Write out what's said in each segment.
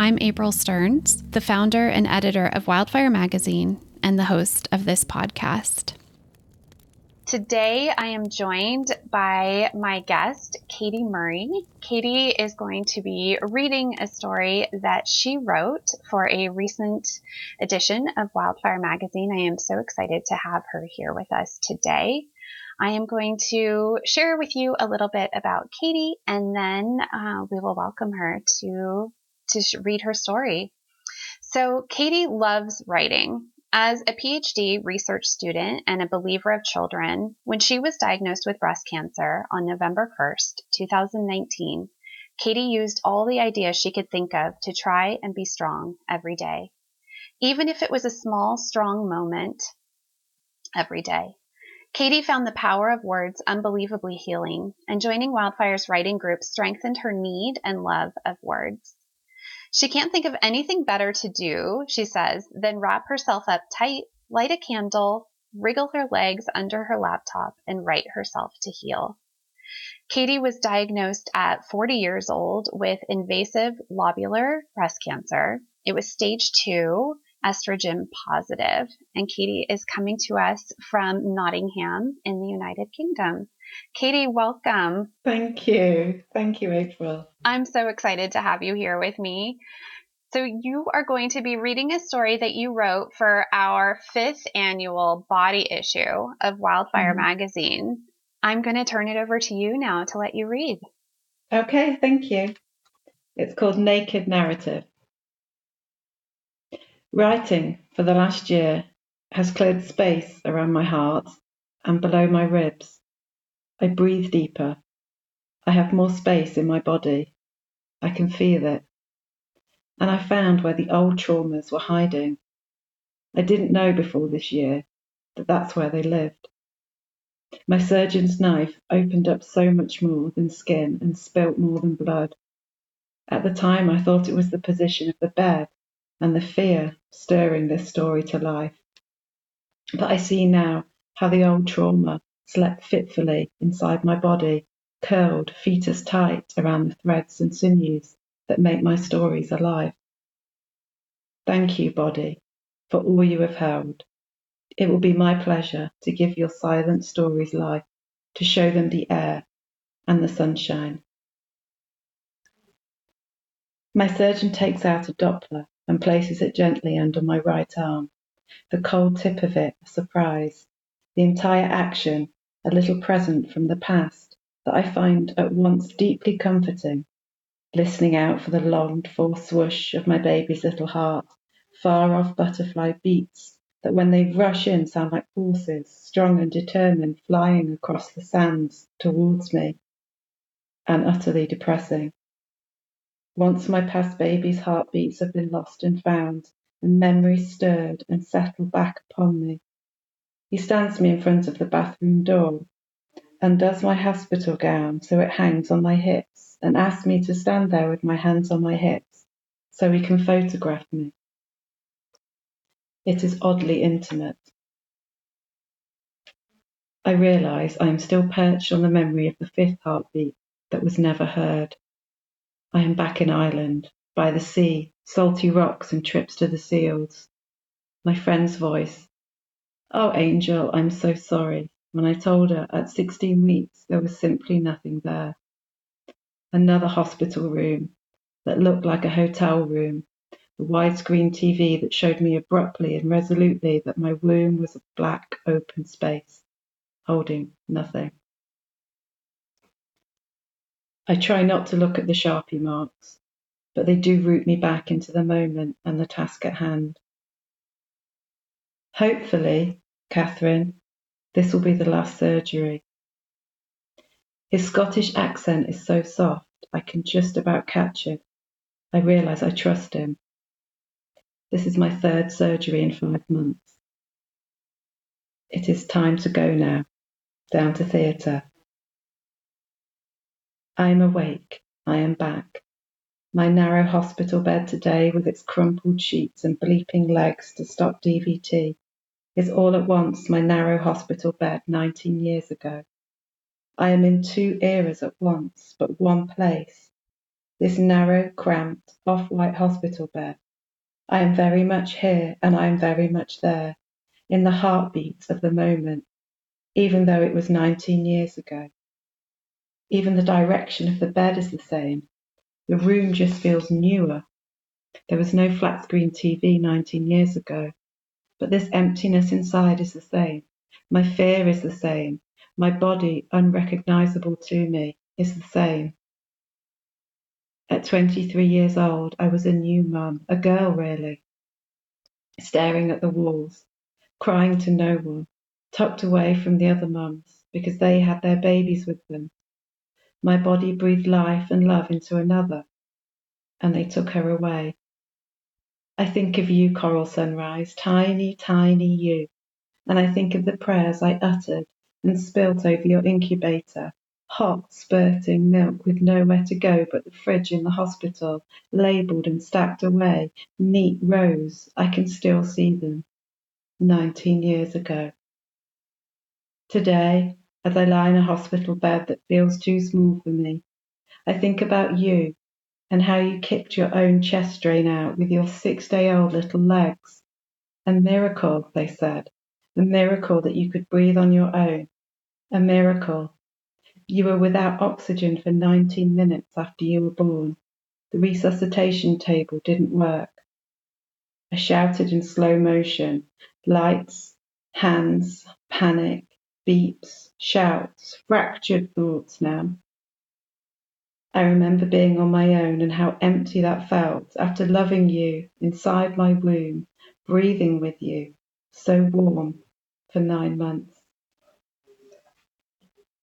I'm April Stearns, the founder and editor of Wildfire Magazine and the host of this podcast. Today, I am joined by my guest, Katie Murray. Katie is going to be reading a story that she wrote for a recent edition of Wildfire Magazine. I am so excited to have her here with us today. I am going to share with you a little bit about Katie, and then uh, we will welcome her to to read her story. So, Katie loves writing. As a PhD research student and a believer of children, when she was diagnosed with breast cancer on November 1st, 2019, Katie used all the ideas she could think of to try and be strong every day. Even if it was a small, strong moment every day. Katie found the power of words unbelievably healing, and joining Wildfire's writing group strengthened her need and love of words. She can't think of anything better to do, she says, than wrap herself up tight, light a candle, wriggle her legs under her laptop, and write herself to heal. Katie was diagnosed at 40 years old with invasive lobular breast cancer. It was stage two, estrogen positive, and Katie is coming to us from Nottingham in the United Kingdom. Katie, welcome. Thank you. Thank you, April. I'm so excited to have you here with me. So, you are going to be reading a story that you wrote for our fifth annual body issue of Wildfire mm-hmm. Magazine. I'm going to turn it over to you now to let you read. Okay, thank you. It's called Naked Narrative. Writing for the last year has cleared space around my heart and below my ribs. I breathe deeper. I have more space in my body. I can feel it. And I found where the old traumas were hiding. I didn't know before this year that that's where they lived. My surgeon's knife opened up so much more than skin and spilt more than blood. At the time, I thought it was the position of the bed and the fear stirring this story to life. But I see now how the old trauma slept fitfully inside my body, curled fetus tight around the threads and sinews that make my stories alive. Thank you, body, for all you have held. It will be my pleasure to give your silent stories life, to show them the air and the sunshine. My surgeon takes out a Doppler and places it gently under my right arm, the cold tip of it a surprise, the entire action a little present from the past that I find at once deeply comforting, listening out for the longed for swoosh of my baby's little heart, far off butterfly beats that when they rush in sound like horses, strong and determined, flying across the sands towards me, and utterly depressing. Once my past baby's heartbeats have been lost and found, and memories stirred and settled back upon me. He stands me in front of the bathroom door, undoes my hospital gown so it hangs on my hips, and asks me to stand there with my hands on my hips so he can photograph me. It is oddly intimate. I realise I am still perched on the memory of the fifth heartbeat that was never heard. I am back in Ireland, by the sea, salty rocks and trips to the seals. My friend's voice. Oh, Angel, I'm so sorry. When I told her at 16 weeks there was simply nothing there. Another hospital room that looked like a hotel room the widescreen TV that showed me abruptly and resolutely that my womb was a black open space, holding nothing. I try not to look at the Sharpie marks, but they do root me back into the moment and the task at hand. Hopefully, Catherine, this will be the last surgery. His Scottish accent is so soft, I can just about catch it. I realise I trust him. This is my third surgery in five months. It is time to go now, down to theatre. I am awake. I am back. My narrow hospital bed today, with its crumpled sheets and bleeping legs to stop DVT, is all at once my narrow hospital bed 19 years ago. I am in two eras at once, but one place. This narrow, cramped, off-white hospital bed. I am very much here and I am very much there, in the heartbeat of the moment, even though it was 19 years ago. Even the direction of the bed is the same. The room just feels newer. There was no flat screen TV 19 years ago, but this emptiness inside is the same. My fear is the same. My body, unrecognizable to me, is the same. At 23 years old, I was a new mum, a girl really, staring at the walls, crying to no one, tucked away from the other mums because they had their babies with them. My body breathed life and love into another, and they took her away. I think of you, coral sunrise, tiny, tiny you, and I think of the prayers I uttered and spilt over your incubator, hot, spurting milk with nowhere to go but the fridge in the hospital, labelled and stacked away, neat rows. I can still see them. Nineteen years ago. Today, as I lie in a hospital bed that feels too small for me, I think about you and how you kicked your own chest drain out with your six day old little legs. A miracle, they said. A miracle that you could breathe on your own. A miracle. You were without oxygen for 19 minutes after you were born. The resuscitation table didn't work. I shouted in slow motion. Lights, hands, panic, beeps, shouts, fractured thoughts now. I remember being on my own and how empty that felt after loving you inside my womb, breathing with you, so warm, for nine months.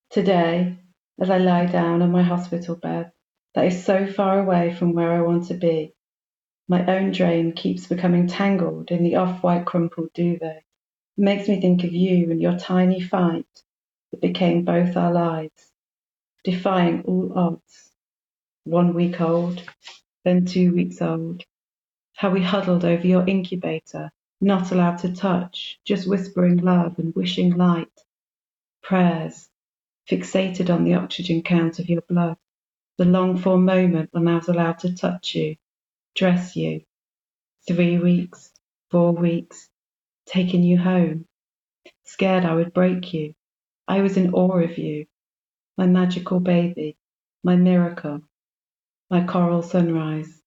Today, as I lie down on my hospital bed that is so far away from where I want to be, my own drain keeps becoming tangled in the off-white crumpled duvet. It makes me think of you and your tiny fight that became both our lives, defying all odds one week old, then two weeks old. How we huddled over your incubator, not allowed to touch, just whispering love and wishing light. Prayers, fixated on the oxygen count of your blood. The longed for moment when I was allowed to touch you, dress you. Three weeks, four weeks, taking you home. Scared I would break you. I was in awe of you. My magical baby, my miracle my coral sunrise,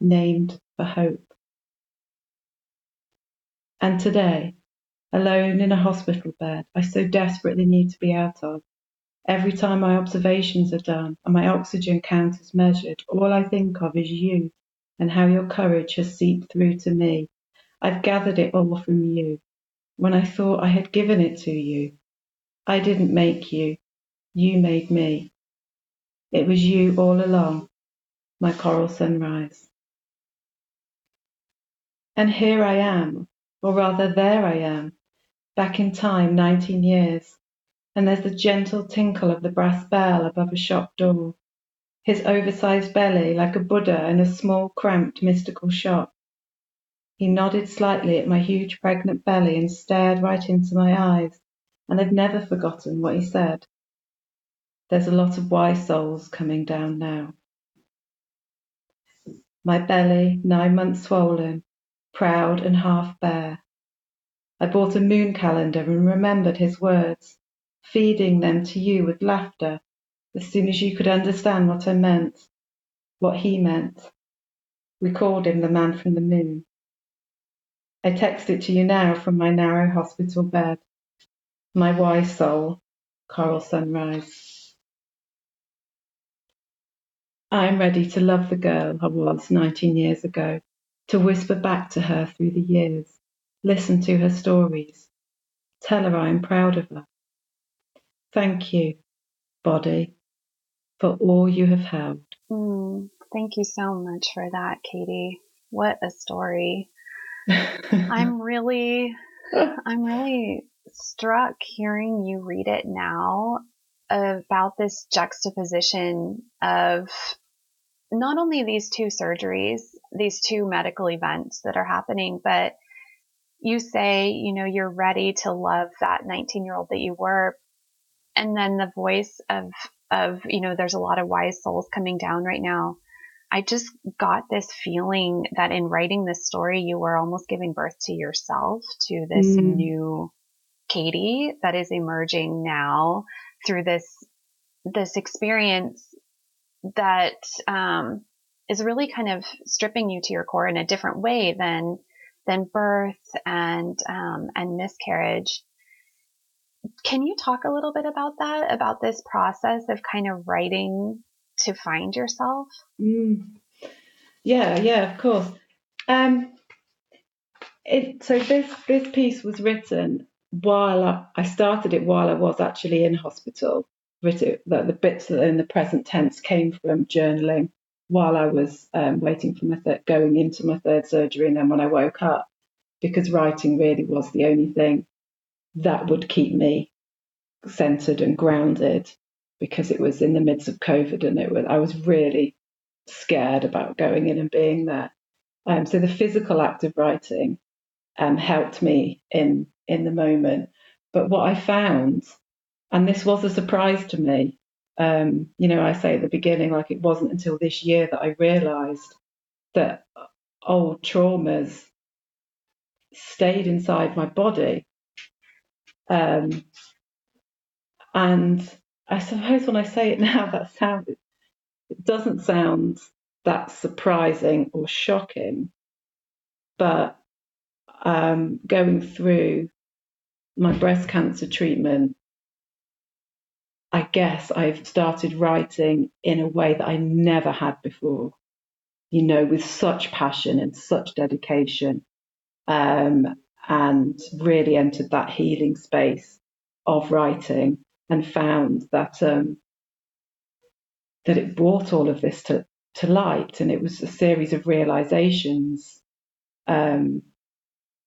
named for hope. And today, alone in a hospital bed I so desperately need to be out of, every time my observations are done and my oxygen count is measured, all I think of is you and how your courage has seeped through to me. I've gathered it all from you when I thought I had given it to you. I didn't make you, you made me. It was you all along, my coral sunrise. And here I am, or rather there I am, back in time 19 years, and there's the gentle tinkle of the brass bell above a shop door, his oversized belly like a Buddha in a small, cramped, mystical shop. He nodded slightly at my huge pregnant belly and stared right into my eyes, and I've never forgotten what he said. There's a lot of wise souls coming down now my belly nine months swollen, proud and half bare. I bought a moon calendar and remembered his words, feeding them to you with laughter as soon as you could understand what I meant, what he meant. We called him the man from the moon. I text it to you now from my narrow hospital bed. My wise soul, coral sunrise. I am ready to love the girl I was 19 years ago, to whisper back to her through the years, listen to her stories, tell her I am proud of her. Thank you, body, for all you have held. Mm, thank you so much for that, Katie. What a story. I'm really, I'm really struck hearing you read it now about this juxtaposition of not only these two surgeries, these two medical events that are happening, but you say, you know, you're ready to love that 19 year old that you were. And then the voice of, of, you know, there's a lot of wise souls coming down right now. I just got this feeling that in writing this story, you were almost giving birth to yourself, to this mm. new Katie that is emerging now through this this experience that um, is really kind of stripping you to your core in a different way than than birth and um, and miscarriage. Can you talk a little bit about that? About this process of kind of writing to find yourself? Mm. Yeah, yeah, of course. Um, it, so this this piece was written while I, I started it while I was actually in hospital. Written the, the bits that in the present tense came from journaling while I was um, waiting for my third, going into my third surgery, and then when I woke up, because writing really was the only thing that would keep me centered and grounded, because it was in the midst of COVID, and it was I was really scared about going in and being there. Um, so the physical act of writing um, helped me in in the moment. But what I found, and this was a surprise to me, um, you know, I say at the beginning, like it wasn't until this year that I realised that old traumas stayed inside my body. Um, and I suppose when I say it now, that sounds it doesn't sound that surprising or shocking, but um, going through my breast cancer treatment, I guess I've started writing in a way that I never had before, you know, with such passion and such dedication, um, and really entered that healing space of writing and found that um, that it brought all of this to, to light. And it was a series of realizations um,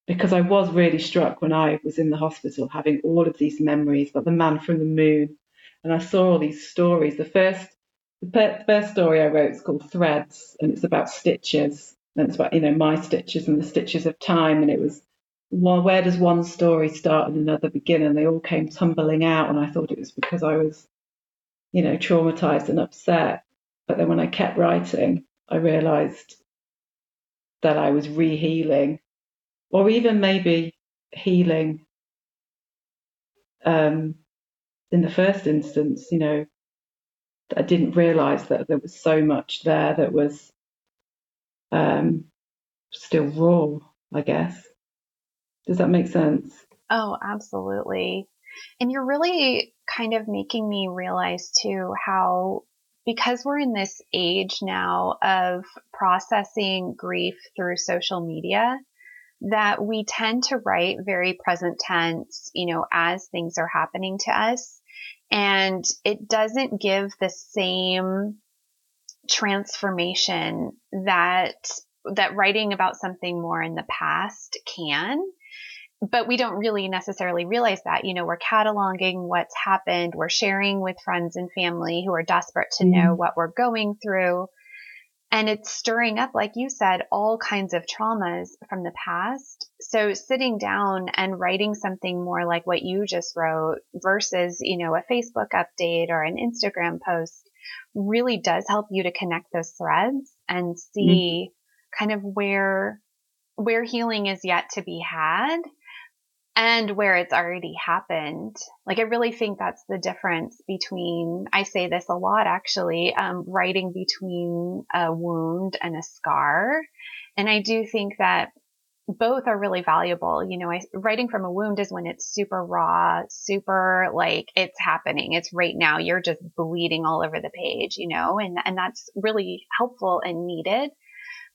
because I was really struck when I was in the hospital having all of these memories about the man from the moon. And I saw all these stories. The first, the first story I wrote is called Threads, and it's about stitches. And it's about, you know, my stitches and the stitches of time. And it was, well, where does one story start and another begin? And they all came tumbling out. And I thought it was because I was, you know, traumatized and upset. But then when I kept writing, I realized that I was rehealing or even maybe healing um, in the first instance, you know, I didn't realize that there was so much there that was um, still raw, I guess. Does that make sense? Oh, absolutely. And you're really kind of making me realize too how, because we're in this age now of processing grief through social media, that we tend to write very present tense, you know, as things are happening to us. And it doesn't give the same transformation that that writing about something more in the past can but we don't really necessarily realize that you know we're cataloging what's happened we're sharing with friends and family who are desperate to mm-hmm. know what we're going through and it's stirring up, like you said, all kinds of traumas from the past. So sitting down and writing something more like what you just wrote versus, you know, a Facebook update or an Instagram post really does help you to connect those threads and see mm-hmm. kind of where, where healing is yet to be had. And where it's already happened. Like, I really think that's the difference between, I say this a lot actually, um, writing between a wound and a scar. And I do think that both are really valuable. You know, I, writing from a wound is when it's super raw, super like it's happening. It's right now. You're just bleeding all over the page, you know, and, and that's really helpful and needed.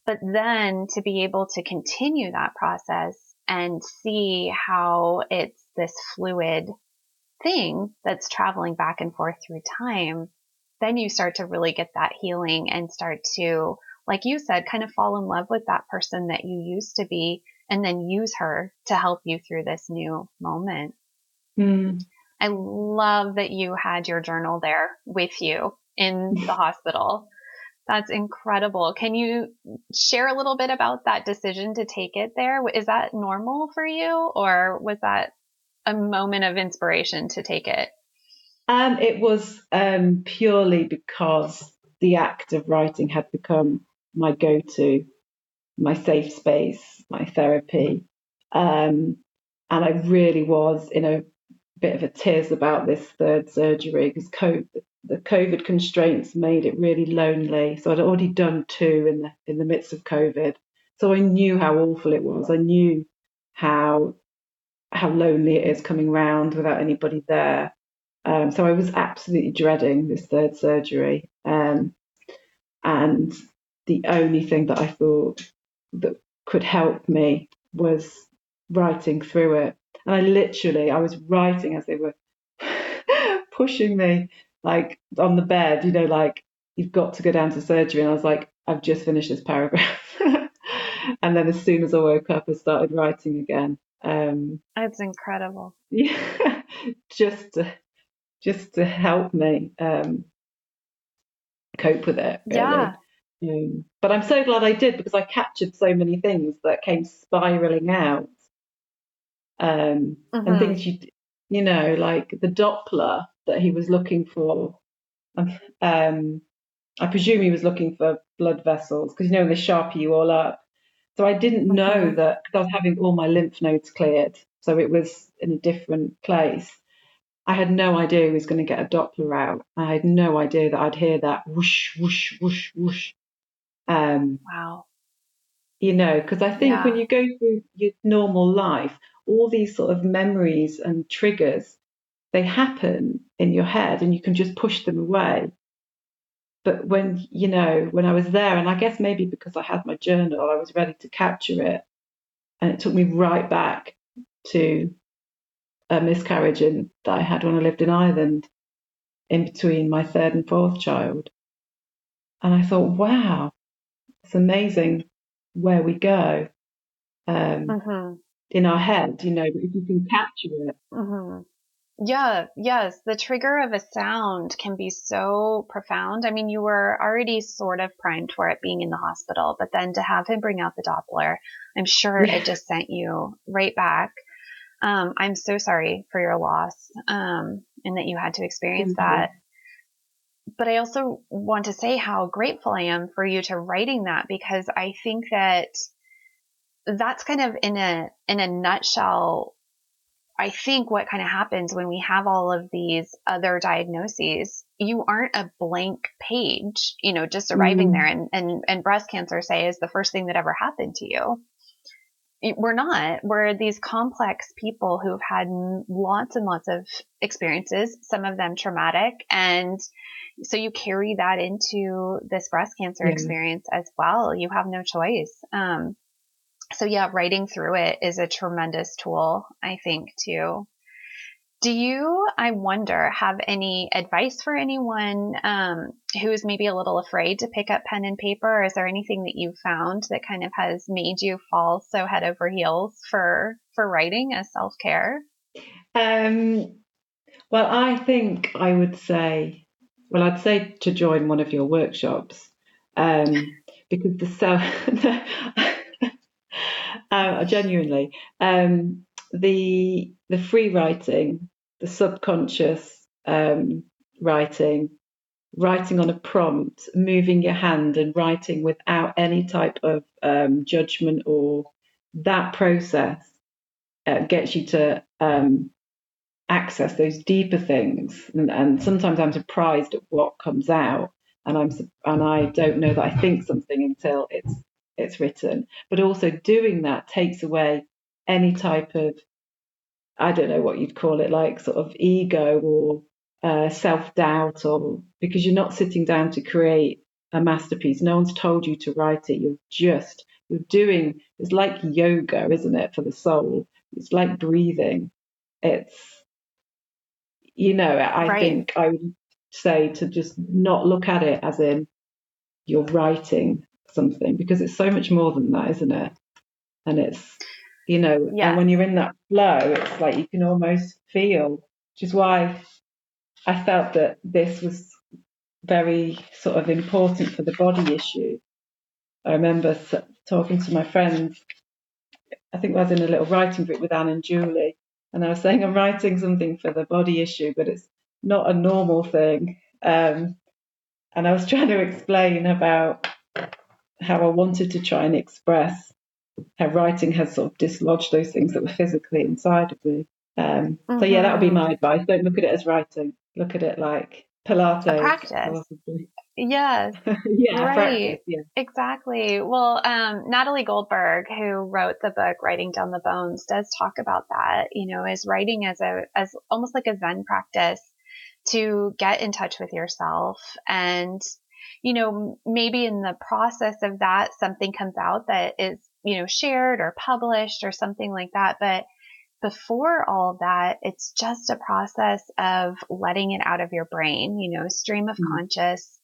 But then to be able to continue that process and see how it's this fluid thing that's traveling back and forth through time, then you start to really get that healing and start to like you said, kind of fall in love with that person that you used to be and then use her to help you through this new moment. Mm. I love that you had your journal there with you in the hospital. That's incredible. Can you share a little bit about that decision to take it there? Is that normal for you or was that a moment of inspiration to take it? Um, it was um, purely because the act of writing had become my go to, my safe space, my therapy. Um, and I really was in a bit of a tears about this third surgery because the COVID constraints made it really lonely. So I'd already done two in the in the midst of COVID. So I knew how awful it was. I knew how how lonely it is coming round without anybody there. Um, so I was absolutely dreading this third surgery. Um, and the only thing that I thought that could help me was writing through it. And I literally, I was writing as they were pushing me, like on the bed, you know, like you've got to go down to surgery. And I was like, I've just finished this paragraph. and then as soon as I woke up, I started writing again. Um, That's incredible. Yeah, just to just to help me um, cope with it. Really. Yeah. Um, but I'm so glad I did because I captured so many things that came spiraling out. Um, Mhm. And things you, you know, like the Doppler that he was looking for. Um, I presume he was looking for blood vessels because, you know, they sharpie you all up. So I didn't know that because I was having all my lymph nodes cleared. So it was in a different place. I had no idea he was going to get a Doppler out. I had no idea that I'd hear that whoosh, whoosh, whoosh, whoosh. Um, Wow. you know, because I think when you go through your normal life, all these sort of memories and triggers, they happen in your head and you can just push them away. But when, you know, when I was there, and I guess maybe because I had my journal, I was ready to capture it. And it took me right back to a miscarriage in, that I had when I lived in Ireland in between my third and fourth child. And I thought, wow, it's amazing where we go um, Mhm. In our head, you know, but if you can capture it. hmm Yeah, yes. The trigger of a sound can be so profound. I mean, you were already sort of primed for it being in the hospital, but then to have him bring out the Doppler, I'm sure Yeah. it just sent you right back. Um, I'm so sorry for your loss um, and that you had to experience you. that. But I also want to say how grateful I am for you to writing that because I think that that's kind of in a in a nutshell I think what kind of happens when we have all of these other diagnoses, you aren't a blank page, you know, just arriving Mm. there and, and, and breast cancer say is the first thing that ever happened to you. We're not. We're these complex people who've had lots and lots of experiences, some of them traumatic. And so you carry that into this breast cancer Yeah. experience as well. You have no choice. Um, so yeah, writing through it is a tremendous tool, I think, too. Do you, I wonder, have any advice for anyone um, who is maybe a little afraid to pick up pen and paper? Is there anything that you've found that kind of has made you fall so head over heels for for writing as self care? Um, well, I think I would say, well, I'd say to join one of your workshops um, because the self, uh, genuinely, um, the the free writing, the subconscious um, writing, writing on a prompt, moving your hand and writing without any type of um, judgment or that process uh, gets you to um, access those deeper things. And, and, sometimes I'm surprised at what comes out, and I'm and I don't know that I think something until it's it's written. But also doing that takes away any type of I don't know what you'd call it, like sort of ego or uh, self doubt, or because you're not sitting down to create a masterpiece. No one's told you to write it. You're just you're doing. It's like yoga, isn't it, for the soul? It's like breathing. It's you know, I right. think I would say to just not look at it as in you're writing something because it's so much more than that, isn't it? And it's you know, yeah. and when you're in that flow, it's like you can almost feel, which is why I felt that this was very sort of important for the body issue. I remember talking to my friends. I think I was in a little writing group with Anne and Julie, and I was saying I'm writing something for the body issue, but it's not a normal thing. Um, and I was trying to explain about how I wanted to try and express how writing has sort of dislodged those things that were physically inside of me. Um, mm-hmm. So yeah, that would be my advice. Don't look at it as writing. Look at it like Pilates. A practice. Yes. yeah, right. Practice, yeah. Exactly. Well, um, Natalie Goldberg, who wrote the book Writing Down the Bones, does talk about that, you know, as writing as a as almost like a Zen practice to get in touch with yourself and you know, maybe in the process of that, something comes out that is, you know, shared or published or something like that. But before all of that, it's just a process of letting it out of your brain, you know, stream of mm-hmm. conscious.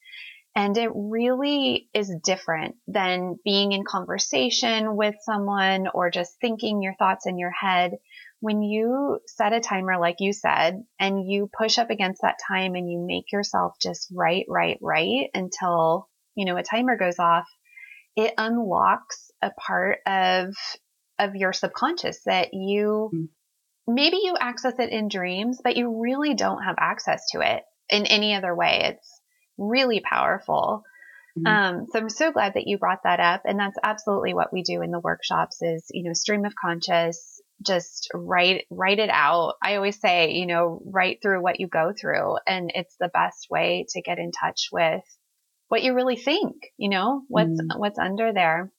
And it really is different than being in conversation with someone or just thinking your thoughts in your head. When you set a timer, like you said, and you push up against that time and you make yourself just write, write, write until, you know, a timer goes off, it unlocks a part of of your subconscious that you mm. maybe you access it in dreams, but you really don't have access to it in any other way. It's really powerful. Mm-hmm. Um, so I'm so glad that you brought that up. And that's absolutely what we do in the workshops is, you know, stream of conscious, just write, write it out. I always say, you know, write through what you go through. And it's the best way to get in touch with what you really think, you know, what's, mm-hmm. what's under there.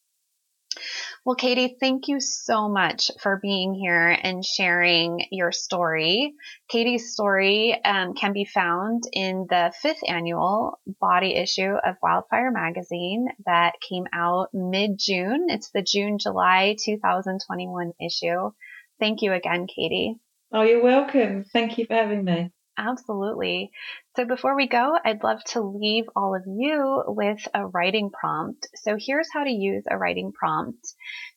Well, Katie, thank you so much for being here and sharing your story. Katie's story um, can be found in the fifth annual body issue of Wildfire Magazine that came out mid June. It's the June July 2021 issue. Thank you again, Katie. Oh, you're welcome. Thank you for having me. Absolutely. So before we go, I'd love to leave all of you with a writing prompt. So here's how to use a writing prompt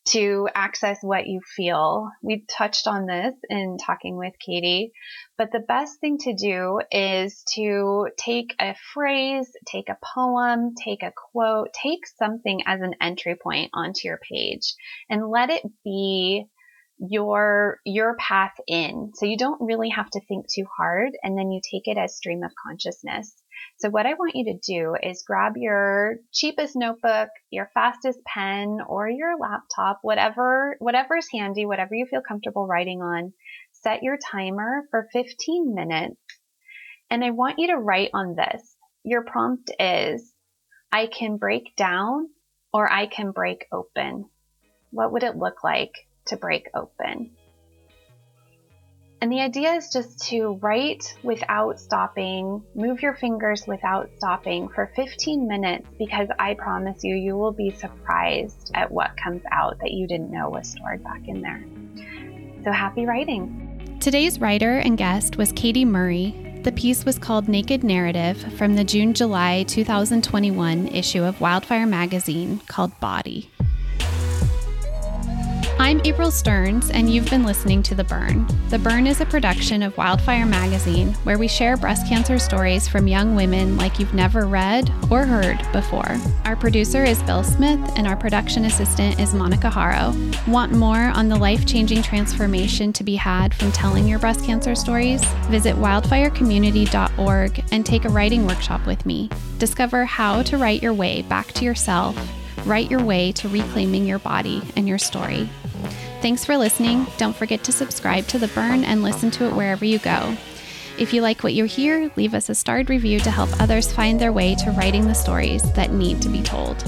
to access what you feel. We touched on this in talking with Katie, but the best thing to do is to take a phrase, take a poem, take a quote, take something as an entry point onto your page and let it be your your path in. So you don't really have to think too hard and then you take it as stream of consciousness. So what I want you to do is grab your cheapest notebook, your fastest pen or your laptop, whatever whatever's handy, whatever you feel comfortable writing on. Set your timer for 15 minutes. And I want you to write on this. Your prompt is I can break down or I can break open. What would it look like to break open. And the idea is just to write without stopping, move your fingers without stopping for 15 minutes because I promise you, you will be surprised at what comes out that you didn't know was stored back in there. So happy writing. Today's writer and guest was Katie Murray. The piece was called Naked Narrative from the June July 2021 issue of Wildfire magazine called Body. I'm April Stearns, and you've been listening to The Burn. The Burn is a production of Wildfire Magazine, where we share breast cancer stories from young women like you've never read or heard before. Our producer is Bill Smith, and our production assistant is Monica Haro. Want more on the life changing transformation to be had from telling your breast cancer stories? Visit wildfirecommunity.org and take a writing workshop with me. Discover how to write your way back to yourself, write your way to reclaiming your body and your story. Thanks for listening. Don't forget to subscribe to The Burn and listen to it wherever you go. If you like what you hear, leave us a starred review to help others find their way to writing the stories that need to be told.